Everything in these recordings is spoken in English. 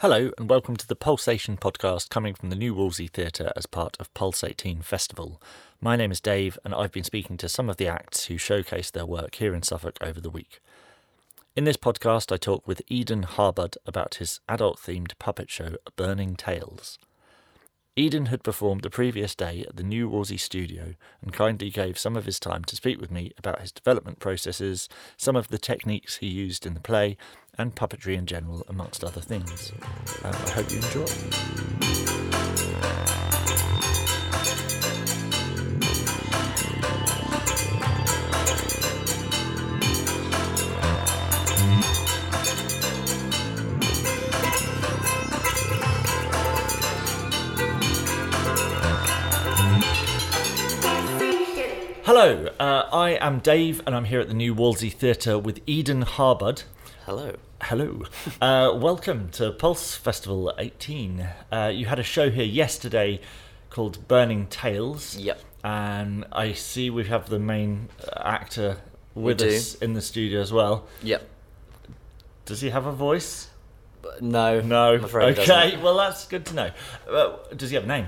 Hello, and welcome to the Pulsation podcast coming from the New Wolsey Theatre as part of Pulse 18 Festival. My name is Dave, and I've been speaking to some of the acts who showcase their work here in Suffolk over the week. In this podcast, I talk with Eden Harbud about his adult themed puppet show Burning Tales. Eden had performed the previous day at the New Wolsey studio and kindly gave some of his time to speak with me about his development processes, some of the techniques he used in the play, and puppetry in general, amongst other things. Um, I hope you enjoy. Hello, uh, I am Dave, and I'm here at the New Wolsey Theatre with Eden Harbud. Hello. Hello. Uh, welcome to Pulse Festival 18. Uh, you had a show here yesterday called Burning Tales. Yep. And I see we have the main actor with us in the studio as well. Yep. Does he have a voice? No. No. I'm afraid he okay, well, that's good to know. Uh, does he have a name?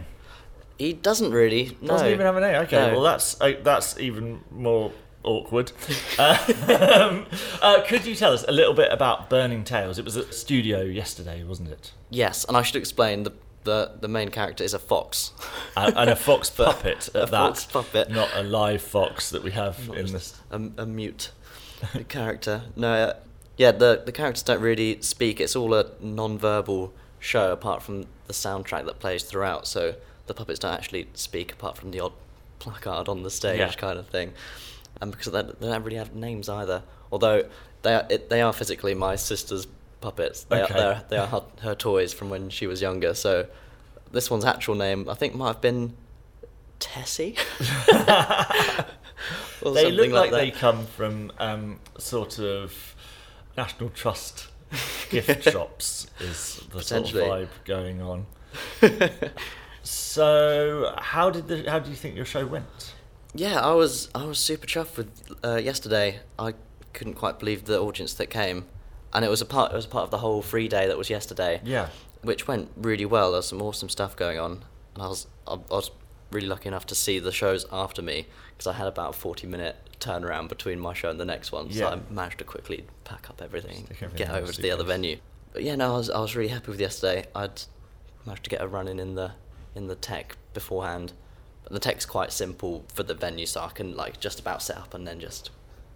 He doesn't really. No. Doesn't even have a name. Okay, No. well, that's uh, that's even more awkward. um, uh, could you tell us a little bit about Burning Tales? It was at studio yesterday, wasn't it? Yes, and I should explain the the, the main character is a fox. and, and a fox puppet at a that. fox puppet. Not a live fox that we have in this. a, a mute character. No, uh, yeah, the the characters don't really speak. It's all a non-verbal show, apart from the soundtrack that plays throughout. So the puppets don't actually speak, apart from the odd placard on the stage, Yeah. kind of thing. And because they, they don't really have names either, although they are it, they are physically my sister's puppets. They Okay. are they are, her, her toys from when she was younger. So this one's actual name, I think, might have been Tessie. They look like, that. they come from um, sort of National Trust gift shops, is the sort of vibe going on. so, how did the how do you think your show went? Yeah, I was I was super chuffed with uh, yesterday. I couldn't quite believe the audience that came, and it was a part it was a part of the whole free day that was yesterday. Yeah. which went really well. There's some awesome stuff going on, and I was I, I was really lucky enough to see the shows after me because I had about a forty minute turnaround between my show and the next one. yeah. So I managed to quickly pack up everything, everything get over to the other venue. But yeah, no, I was I was really happy with yesterday. I'd managed to get a run in in the in the tech beforehand. The tech's quite simple for the venue, so I can like just about set up and then just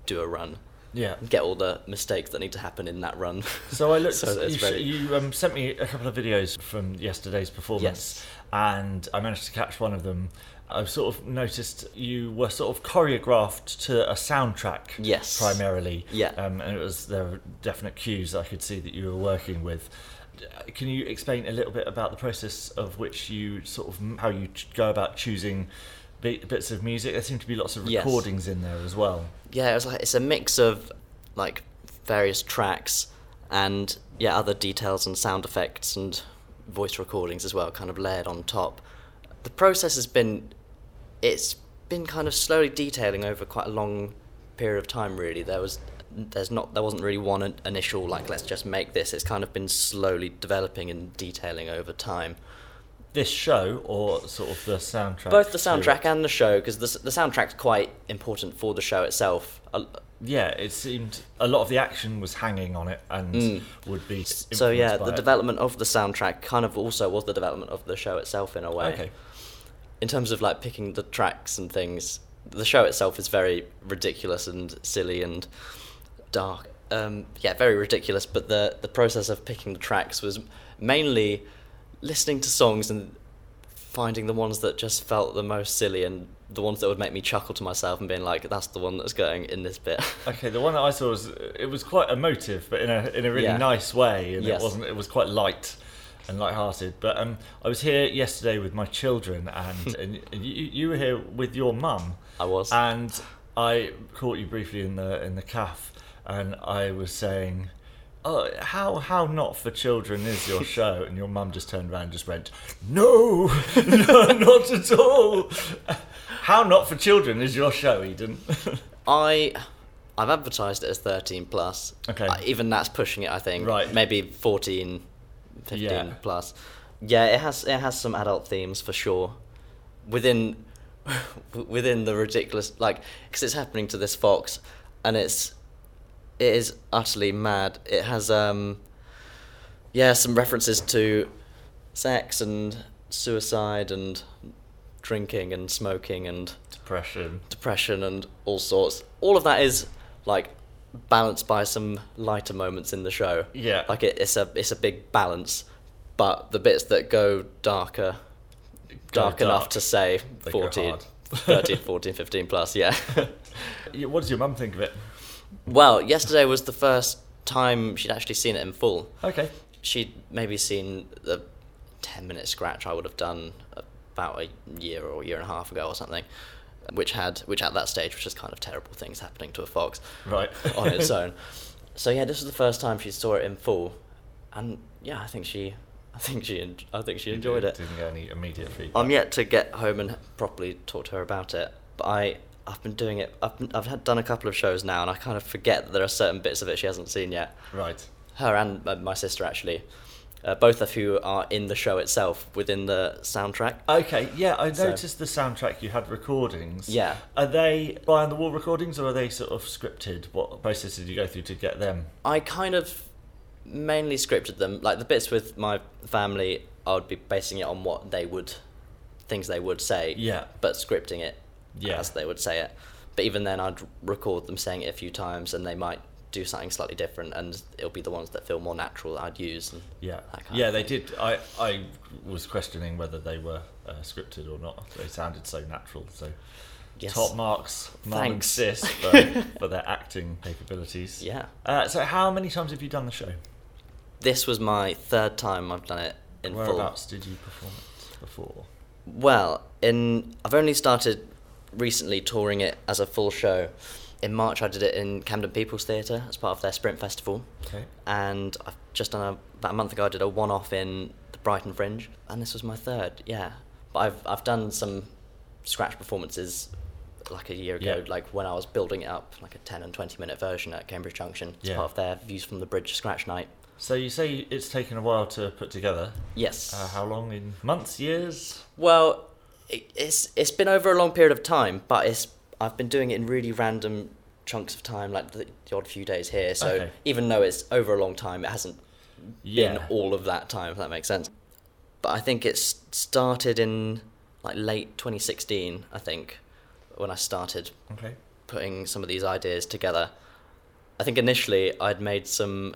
do a run. Yeah. Get all the mistakes that need to happen in that run. So I looked. so you ready. you um, sent me a couple of videos from yesterday's performance, Yes. and I managed to catch one of them. I've sort of noticed you were sort of choreographed to a soundtrack, Yes. primarily. Yeah. Um, and it was there were definite cues I could see that you were working with. Can you explain a little bit about the process of which you sort of how you go about choosing bits of music? There seem to be lots of Yes. recordings in there as well. yeah, it like it's a mix of like various tracks and yeah, other details and sound effects and voice recordings as well, kind of layered on top. The process has been it's been kind of slowly detailing over quite a long period of time really. There was there's not there wasn't really one initial like let's just make this. It's kind of been slowly developing and detailing over time. This show or sort of the soundtrack? Both the soundtrack and the show because the the soundtrack's quite important for the show itself. Yeah, it seemed a lot of the action was hanging on it and Mm. would be. So yeah, the it. development of the soundtrack kind of also was the development of the show itself in a way. Okay. In terms of like picking the tracks and things, the show itself is very ridiculous and silly and dark. Um, yeah, very ridiculous. But the the process of picking the tracks was mainly listening to songs and finding the ones that just felt the most silly and the ones that would make me chuckle to myself and being like, "That's the one that's going in this bit." Okay, the one that I saw was it was quite emotive, but in a in a really Yeah. nice way, and Yes. it wasn't. It was quite light and light-hearted. But um, I was here yesterday with my children, and, and you, you were here with your mum. I was. and I caught you briefly in the in the caff, and I was saying. Oh, how how not for children is your show? And your mum just turned around and just went, no, no, not at all. How not for children is your show, Eden? I I've advertised it as 13 plus. Okay. Uh, even that's pushing it, I think. Right. Maybe 14 fifteen Yeah. plus. Yeah, it has it has some adult themes for sure. Within within the ridiculous like because it's happening to this fox, and it's it is utterly mad. It has um yeah some references to sex and suicide and drinking and smoking and Depression. depression and all sorts. All of that is like balanced by some lighter moments in the show. Yeah. Like it, it's a it's a big balance, but the bits that go darker, Go dark, enough to say They 14, 13, 14, 15 plus. Yeah, What does your mum think of it? Well, yesterday was the first time she'd actually seen it in full. Okay. She'd maybe seen the 10 minute scratch I would have done about a year or a year and a half ago or something. Which had, which at that stage was just kind of terrible things happening to a fox. Right. on its own. So yeah, this was the first time she saw it in full, and yeah, I think she, I think she, en- I think she enjoyed it. Didn't get any immediate feedback. I'm yet to get home and properly talk to her about it, but I, I've been doing it. I've been, I've had done a couple of shows now, and I kind of forget that there are certain bits of it she hasn't seen yet. Right. Her and my- sister actually, uh, both of who are in the show itself within the soundtrack. Okay, yeah, I So- noticed the soundtrack you had recordings. Yeah. Are they on the wall recordings or are they sort of scripted? What process did you go through to get them? I kind of mainly scripted them. Like the bits with my family, I would be basing it on what they would, things they would say. Yeah. But scripting it Yeah. as they would say it. But even then, I'd record them saying it a few times, and they might do something slightly different, and it'll be the ones that feel more natural that I'd use. And Yeah. that kind Yeah, they did. I, I was questioning whether they were uh, scripted or not. They sounded so natural. So Yes. top marks, mum and Thanks. sis for, for their acting capabilities. Yeah. Uh, so how many times have you done the show? This was my third time I've done it in full. Whereabouts did you perform it before? Well, in I've only started recently touring it as a full show. In March, I did it in Camden People's Theatre as part of their Sprint Festival, Okay. and I've just done a, about a month ago. I did a one-off in the Brighton Fringe, and this was my third. Yeah, but I've I've done some scratch performances like a year ago, Yeah. like when I was building it up, like a ten and twenty minute version at Cambridge Junction as Yeah. part of their Views from the Bridge Scratch Night. So you say it's taken a while to put together. Yes. Uh, how long? In months, years? Well, it, it's it's been over a long period of time, but it's I've been doing it in really random chunks of time, like the, the odd few days here. So Okay. even though it's over a long time, it hasn't been all of that time. If that makes sense. But I think it started in like late 2016. I think when I started Okay. putting some of these ideas together. I think initially I'd made some,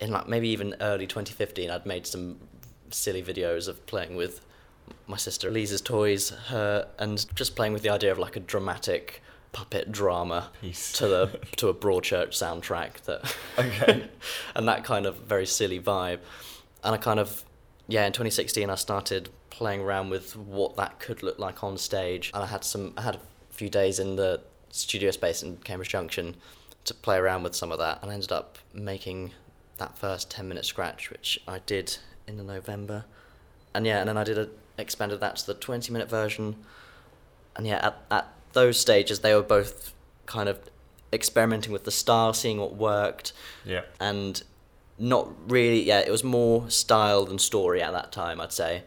in like maybe even early 2015, I'd made some silly videos of playing with my sister Lisa's toys, her, and just playing with the idea of like a dramatic puppet drama Piece. to the to a Broadchurch soundtrack that Okay. and that kind of very silly vibe. And I kind of, yeah, in 2016 I started playing around with what that could look like on stage. And I had some, I had a few days in the studio space in Cambridge Junction to play around with some of that. And I ended up making that first 10 minute scratch, which I did in the November. And yeah, and then I did a, expanded that to the 20 minute version. And yeah, at, at those stages, they were both kind of experimenting with the style, seeing what worked. Yeah. and not really yeah it was more style than story at that time i'd say.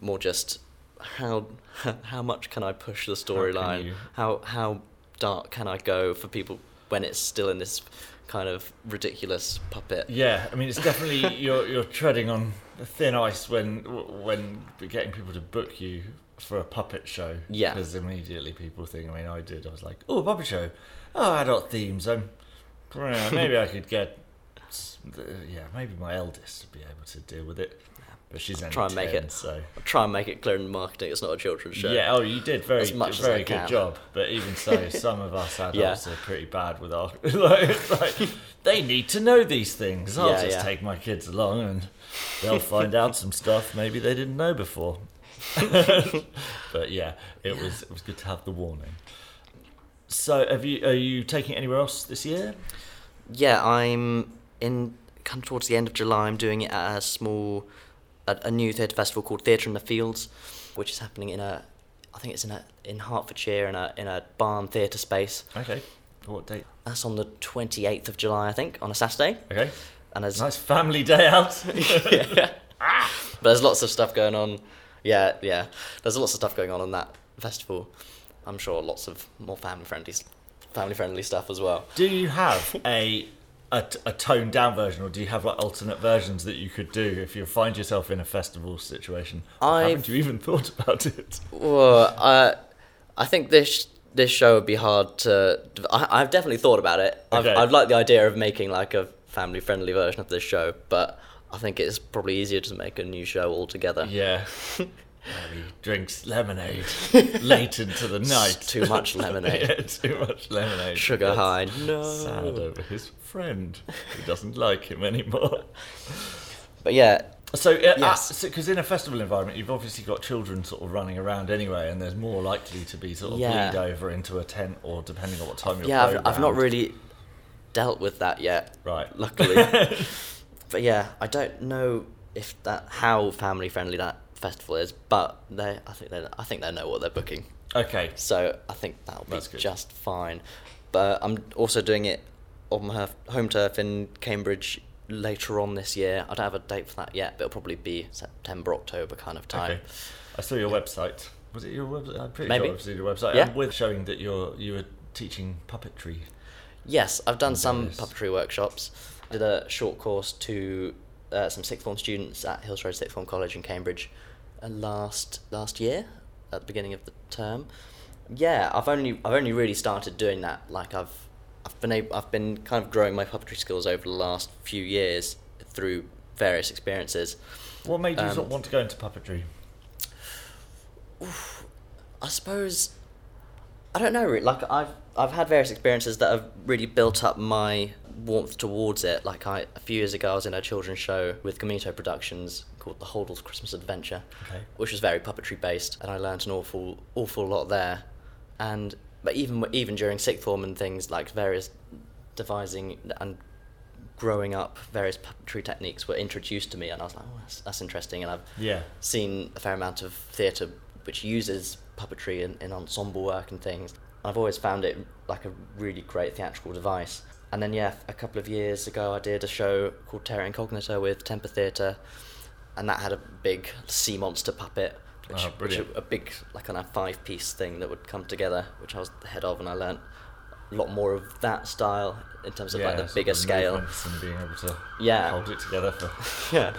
More just how how much can i push the storyline? you- how how dark can i go for people when it's still in this kind of ridiculous puppet? Yeah, I mean, it's definitely you're you're treading on thin ice when when getting people to book you for a puppet show. Yeah. because immediately people think. I mean, I did. I was like, oh, a puppet show. Oh, adult themes. I'm maybe I could get. Yeah, maybe my eldest would be able to deal with it, but she's only try and make 10, it- So I'll try and make it clear in the marketing it's not a children's show yeah, oh, you did very As much very good can. job. But even so, some of us adults Yeah. are pretty bad with our. like, like they need to know these things. I'll Yeah, just yeah. take my kids along and they'll find out some stuff maybe they didn't know before. but yeah, it was it was good to have the warning. So, have you are you taking it anywhere else this year? Yeah, I'm in kind of towards the end of July. I'm doing it at a small, a, a new theatre festival called Theatre in the Fields, which is happening in a, I think it's in a in Hertfordshire in a in a barn theatre space. Okay. What date? That's on the 28th of July, I think, on a Saturday. Okay. And as Nice family day out. yeah. but there's lots of stuff going on. Yeah, yeah. There's lots of stuff going on on that festival. I'm sure lots of more family friendly, family friendly stuff as well. Do you have a, a a toned down version, or do you have like alternate versions that you could do if you find yourself in a festival situation? I've- Haven't you even thought about it? Well, uh, I think this this show would be hard to. I, I've definitely thought about it. I've, Okay. I'd like the idea of making like a family friendly version of this show, but I think it's probably easier to make a new show altogether. Yeah. He drinks lemonade late into the night. too much lemonade. yeah, too much lemonade. Sugar high. No. Sad over his friend who doesn't like him anymore. But yeah, So, uh, Yes. because in a festival environment, you've obviously got children sort of running around anyway, and there's more likely to be sort of Yeah. bleed over into a tent, or depending on what time you're yeah, I've, I've not really dealt with that yet. Right. Luckily. but yeah, I don't know if that how family friendly that festival is, but they I think they I think they know what they're booking. Okay. So I think that'll be just fine. But I'm also doing it on my home turf in Cambridge later on this year. I don't have a date for that yet, but it'll probably be September, October kind of time. Okay. I saw your website. Was it your website? I'm pretty Maybe. sure I've seen your website. Yeah. And with showing that you're you were teaching puppetry. Yes, I've done some puppetry workshops. Did a short course to uh, some sixth form students at Hills Road Sixth Form College in Cambridge uh, last last year at the beginning of the term. Yeah, I've only I've only really started doing that. Like I've I've been able, I've been kind of growing my puppetry skills over the last few years through various experiences. What made you Um, sort of want to go into puppetry? I suppose I don't know. Like I've I've had various experiences that have really built up my warmth towards it. Like I a few years ago, I was in a children's show with Gamito Productions called The Holdall's Christmas Adventure, Okay. which was very puppetry based, and I learned an awful awful lot there. And but even even during sixth form and things like various devising and growing up, various puppetry techniques were introduced to me, and I was like, oh, that's, that's interesting. And I've Yeah. seen a fair amount of theatre which uses puppetry in, in ensemble work and things. I've always found it like a really great theatrical device. And then, yeah, a couple of years ago, I did a show called Terra Incognita with Temper Theatre, and that had a big sea monster puppet, which, Oh, which a big like kind of five piece thing that would come together, which I was the head of, and I learnt a lot more of that style in terms of like the bigger of scale. And being able to Yeah. hold it together for Yeah.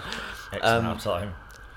X Um, amount of time.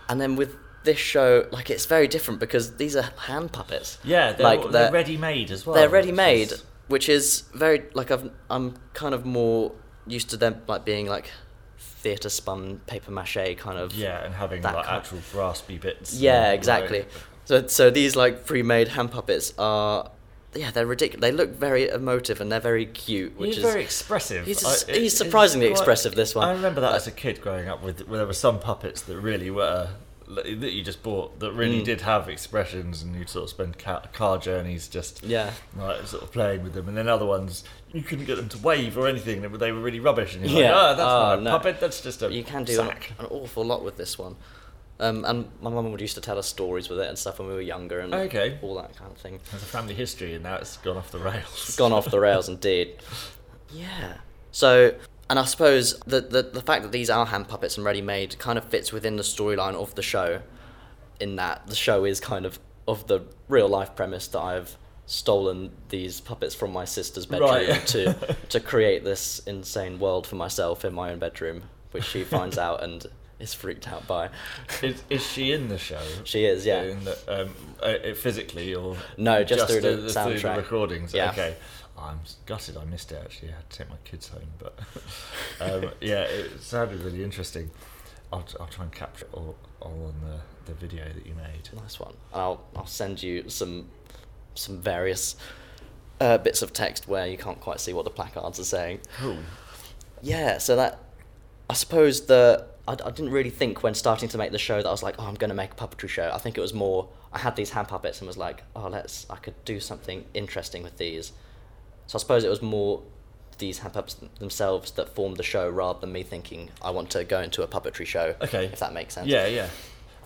And then with this show, like it's very different because these are hand puppets. Yeah, they're, like they're, ready made as well. they're ready made, is- which is very like I've, I'm kind of more used to them like being like theatre spun paper mache kind of. Yeah, and having like kind- actual graspy bits. Yeah, exactly. So so these like pre-made hand puppets are. Yeah, they're ridiculous. They look very emotive and they're very cute, which he's is very expressive. he's I- it- he's surprisingly quite- expressive, this one. I remember that Uh, as a kid growing up with. Where there were some puppets that really were that you just bought that really Mm. did have expressions, and you'd sort of spend car, car journeys just yeah. like sort of playing with them. And then other ones you couldn't get them to wave or anything; they were, really rubbish. And you're Yeah. like, oh, that's Oh, not a no. puppet. That's just a You can do an, an awful lot with this one. Um, and my mum would used to tell us stories with it and stuff when we were younger and Okay. all that kind of thing. There's a family history, and now it's gone off the rails. gone off the rails indeed. Yeah. So, and I suppose the, the the fact that these are hand puppets and ready made kind of fits within the storyline of the show, in that the show is kind of of the real life premise that I've stolen these puppets from my sister's bedroom Right. to to create this insane world for myself in my own bedroom, which she finds out and is freaked out by. Is, is she in the show? She is, yeah. The, um, uh, physically or No, just through the through soundtrack. the recordings. Yeah. Okay. I'm gutted I missed it actually. I had to take my kids home, but um, yeah, it sounded really interesting. I'll, I'll try and capture it all, all on the, the video that you made. Nice one. I'll I'll send you some some various uh, bits of text where you can't quite see what the placards are saying. Cool. Yeah, so that I suppose the I, I didn't really think when starting to make the show that I was like, oh, I'm going to make a puppetry show. I think it was more I had these hand puppets and was like, oh, let's I could do something interesting with these. So I suppose it was more these hand puppets themselves that formed the show rather than me thinking I want to go into a puppetry show. Okay. if that makes sense. Yeah, yeah.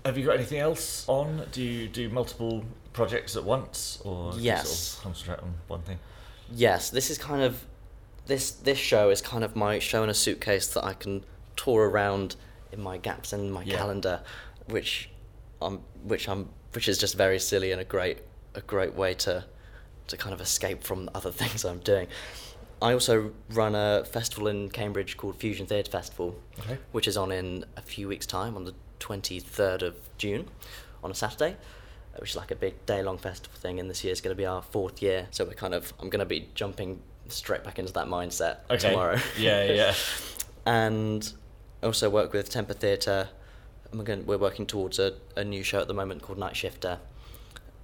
Have you got anything else on? Do you do multiple projects at once, or do you Yes. sort of concentrate on one thing? Yes, this is kind of this this show is kind of my show in a suitcase that I can tour around in my gaps in my Yeah. calendar, which I'm which I'm which is just very silly and a great a great way to to kind of escape from other things I'm doing. I also run a festival in Cambridge called Fusion Theatre Festival, Okay. which is on in a few weeks' time on the 23rd of June on a Saturday, uh, which is like a big day long festival thing. And this year is going to be our fourth year. So we're kind of, I'm going to be jumping straight back into that mindset Okay. tomorrow. Yeah, yeah. and I also work with Temper Theatre. We're, going, we're working towards a, a new show at the moment called Night Shifter.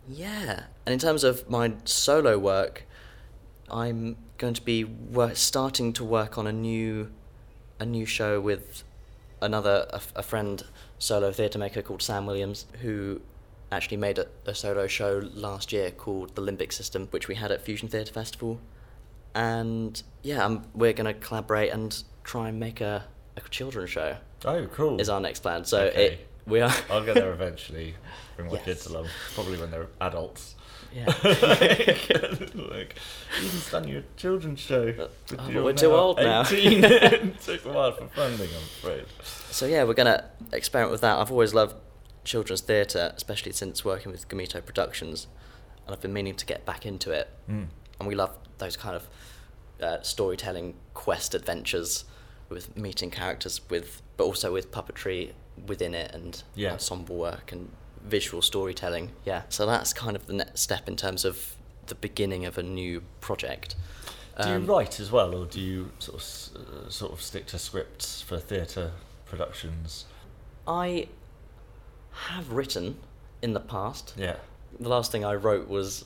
Yeah. And in terms of my solo work, I'm going to be starting to work on a new a new show with another a friend solo theatre maker called Sam Williams who actually made a, a solo show last year called The Limbic System which we had at Fusion Theatre Festival and yeah um, we're going to collaborate and try and make a, a children's show Oh, cool. is our next plan so Okay. it we are I'll get there eventually. Bring my Yes. kids along, probably when they're adults. yeah like, like, Eden's done your children's show. but oh, we're too old now. 18. it took a while for funding, I'm afraid. So yeah, we're gonna experiment with that. I've always loved children's theatre, especially since working with Gamito Productions, and I've been meaning to get back into it. Mm. And we love those kind of uh, storytelling quest adventures with meeting characters with, but also with puppetry within it and Yeah. ensemble work and visual storytelling. Yeah. So that's kind of the next step in terms of the beginning of a new project. Do you Um, write as well, or do you sort of uh, sort of stick to scripts for theatre productions? I have written in the past. Yeah. The last thing I wrote was,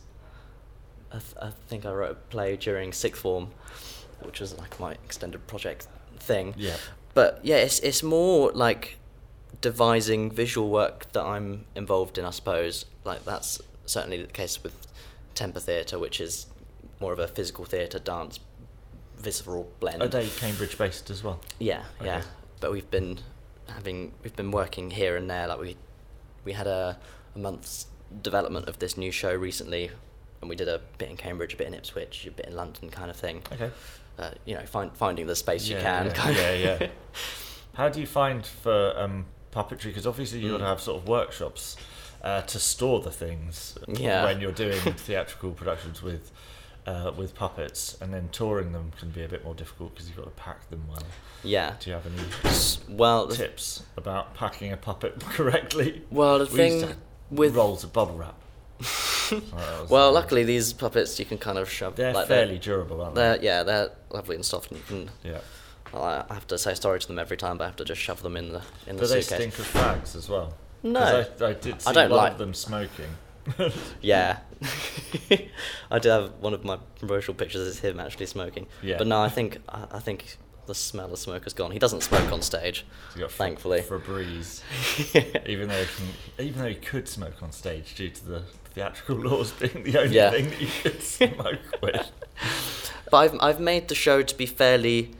I, th- I think I wrote a play during sixth form, which was like my extended project thing. Yeah. But yeah, it's it's more like devising visual work that I'm involved in. I suppose like that's certainly the case with Temper Theatre, which is more of a physical theatre dance visceral blend. Are they Cambridge based as well? Yeah, yeah. But we've been having we've been working here and there. Like we we had a, a month's development of this new show recently, and we did a bit in Cambridge, a bit in Ipswich, a bit in London, kind of thing. Okay. Uh, you know, find, finding the space you can. yeah, kind yeah, of. yeah. How do you find for um, puppetry? Because obviously you got to Mm. have sort of workshops uh, to store the things Yeah. when you're doing theatrical productions with uh, with puppets, and then touring them can be a bit more difficult because you've got to pack them well. yeah. Do you have any Well, tips about packing a puppet correctly? well, the We thing with rolls of bubble wrap. Oh, well, luckily these puppets you can kind of shove. they're like fairly durable, aren't They're, they? yeah, they're lovely and soft, and you can. Yeah. Well, I have to say sorry to them every time, but I have to just shove them in the in the Do they suitcase. stink of fags as well? No. I, I did see I don't one like- of them smoking. Yeah. I do have one of my promotional pictures is him actually smoking. Yeah. But no, I think I, I think the smell of smoke has gone. He doesn't smoke on stage, You got thankfully. Febreze. even though he can, even though he could smoke on stage due to the theatrical laws being the only Yeah. thing that you could smoke with. But I've I've made the show to be fairly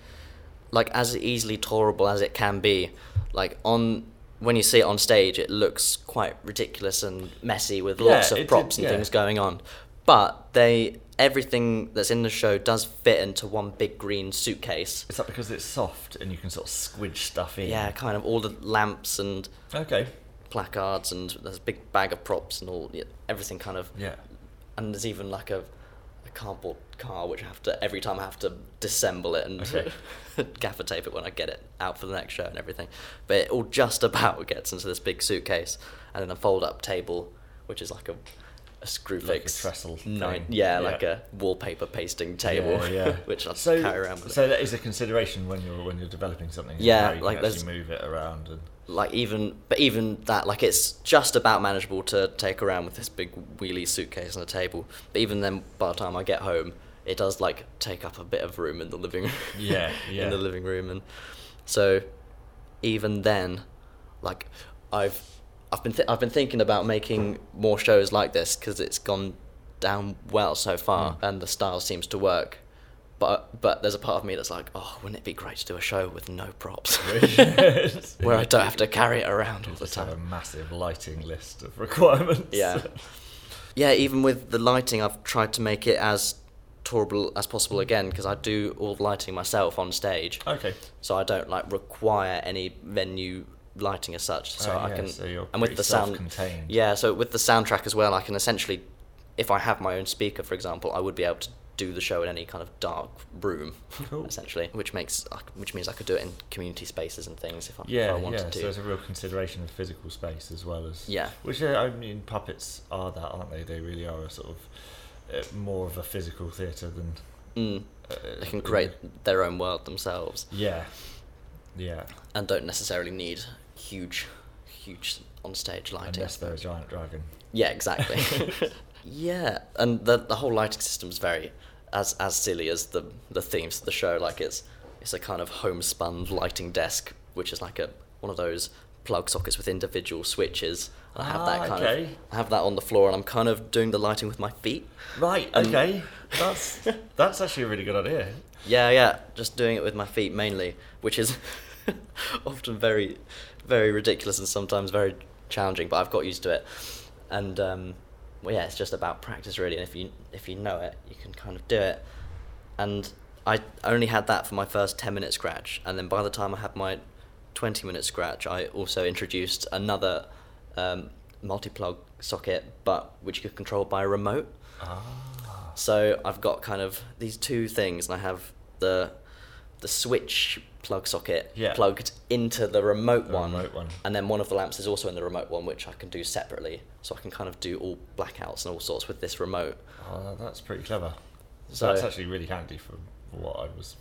like as easily tolerable as it can be. Like on when you see it on stage, it looks quite ridiculous and messy with Yeah, lots of did- props and yeah. things going on. But they everything that's in the show does fit into one big green suitcase. Is that because it's soft and you can sort of squidge stuff in? Yeah, kind of all the lamps and Okay. placards and there's a big bag of props and all everything kind of Yeah. and there's even like a, a cardboard car which I have to every time I have to disassemble it and Okay. gaffer tape it when I get it out for the next show and everything. But it all just about gets into this big suitcase and then a fold up table which is like a a screw Like a fix trestle nine yeah, Yeah. like a wallpaper pasting table Yeah, yeah. which I so, carry around with so that is a consideration when you're when you're developing something. Yeah, you like can there's- actually move it around and like even but even that like it's just about manageable to take around with this big wheelie suitcase and a table but even then by the time i get home it does like take up a bit of room in the living room Yeah, yeah. in the living room and so even then like i've i've been th- i've been thinking about making more shows like this because it's gone down well so far Mm. and the style seems to work but but there's a part of me that's like oh wouldn't it be great to do a show with no props where I don't have to carry it around all the just have a massive lighting list of requirements. Yeah. Yeah, even with the lighting, I've tried to make it as tourable as possible again because I do all the lighting myself on stage. Okay. So I don't like require any venue lighting as such. So Oh, I can so you're and with the sound. Yeah, so with the soundtrack as well, I can essentially if I have my own speaker, for example, I would be able to do the show in any kind of dark room, Cool. essentially, which makes which means I could do it in community spaces and things if I, if I Yeah, wanted yeah. to. So there's a real consideration of physical space as well as Yeah. Which uh, I mean, puppets are that, aren't they? They really are a sort of uh, more of a physical theatre than. Mm, Uh, they can uh, create their own world themselves Yeah. Yeah. and don't necessarily need huge, huge on-stage lighting. Unless they're a giant dragon. Yeah, exactly. yeah, and the the whole lighting system is very as as silly as the the themes of the show. Like it's it's a kind of homespun lighting desk, which is like a one of those plug sockets with individual switches. I have Ah, that kind okay. of I have that on the floor, and I'm kind of doing the lighting with my feet. Right. Um, Okay. that's that's actually a really good idea. Yeah, yeah, just doing it with my feet mainly, which is often very, very ridiculous and sometimes very challenging. But I've got used to it, and um, well, yeah, it's just about practice really. And if you if you know it, you can kind of do it. And I only had that for my first ten minute scratch, and then by the time I had my twenty minute scratch, I also introduced another um, multi plug socket, but which you could control by a remote. Ah. So I've got kind of these two things, and I have the the switch plug socket Yeah. plugged into the remote The one, remote one. and then one of the lamps is also in the remote one, which I can do separately. So I can kind of do all blackouts and all sorts with this remote. Oh, that's pretty clever. So So- that's actually really handy for what I was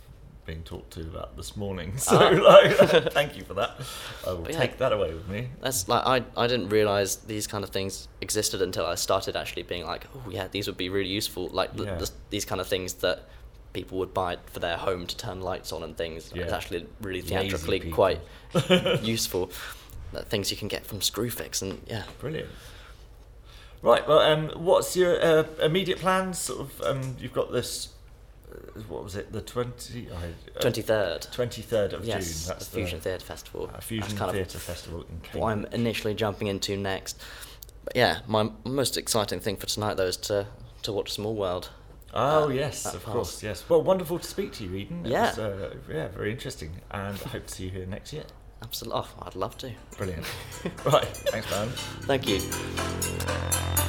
being talked to about this morning. So, like, thank you for that. I will yeah. take that away with me. That's like I I didn't realize these kind of things existed until I started actually being like, oh yeah, these would be really useful. Like Yeah. these kind of things that people would buy for their home to turn lights on and things. Yeah. It's actually really theatrically quite useful. That things you can get from Screwfix and yeah. Brilliant. Right. Well, um, what's your uh, immediate plans? Sort of. Um, you've got this. Uh, what was it? The twenty. Twenty third. Twenty third of Yes, June. That's the Fusion the Theatre Festival. uh, Fusion That's kind Theatre of Festival in Cambridge. what I'm initially jumping into next. But yeah, my most exciting thing for tonight though is to to watch Small World. Oh uh, yes, of pass. course, yes. Well, wonderful to speak to you, Eden. It Yeah. was, uh, yeah, very interesting, and I hope to see you here next year. Absolutely, oh, I'd love to. Brilliant. right, thanks, man. Thank you.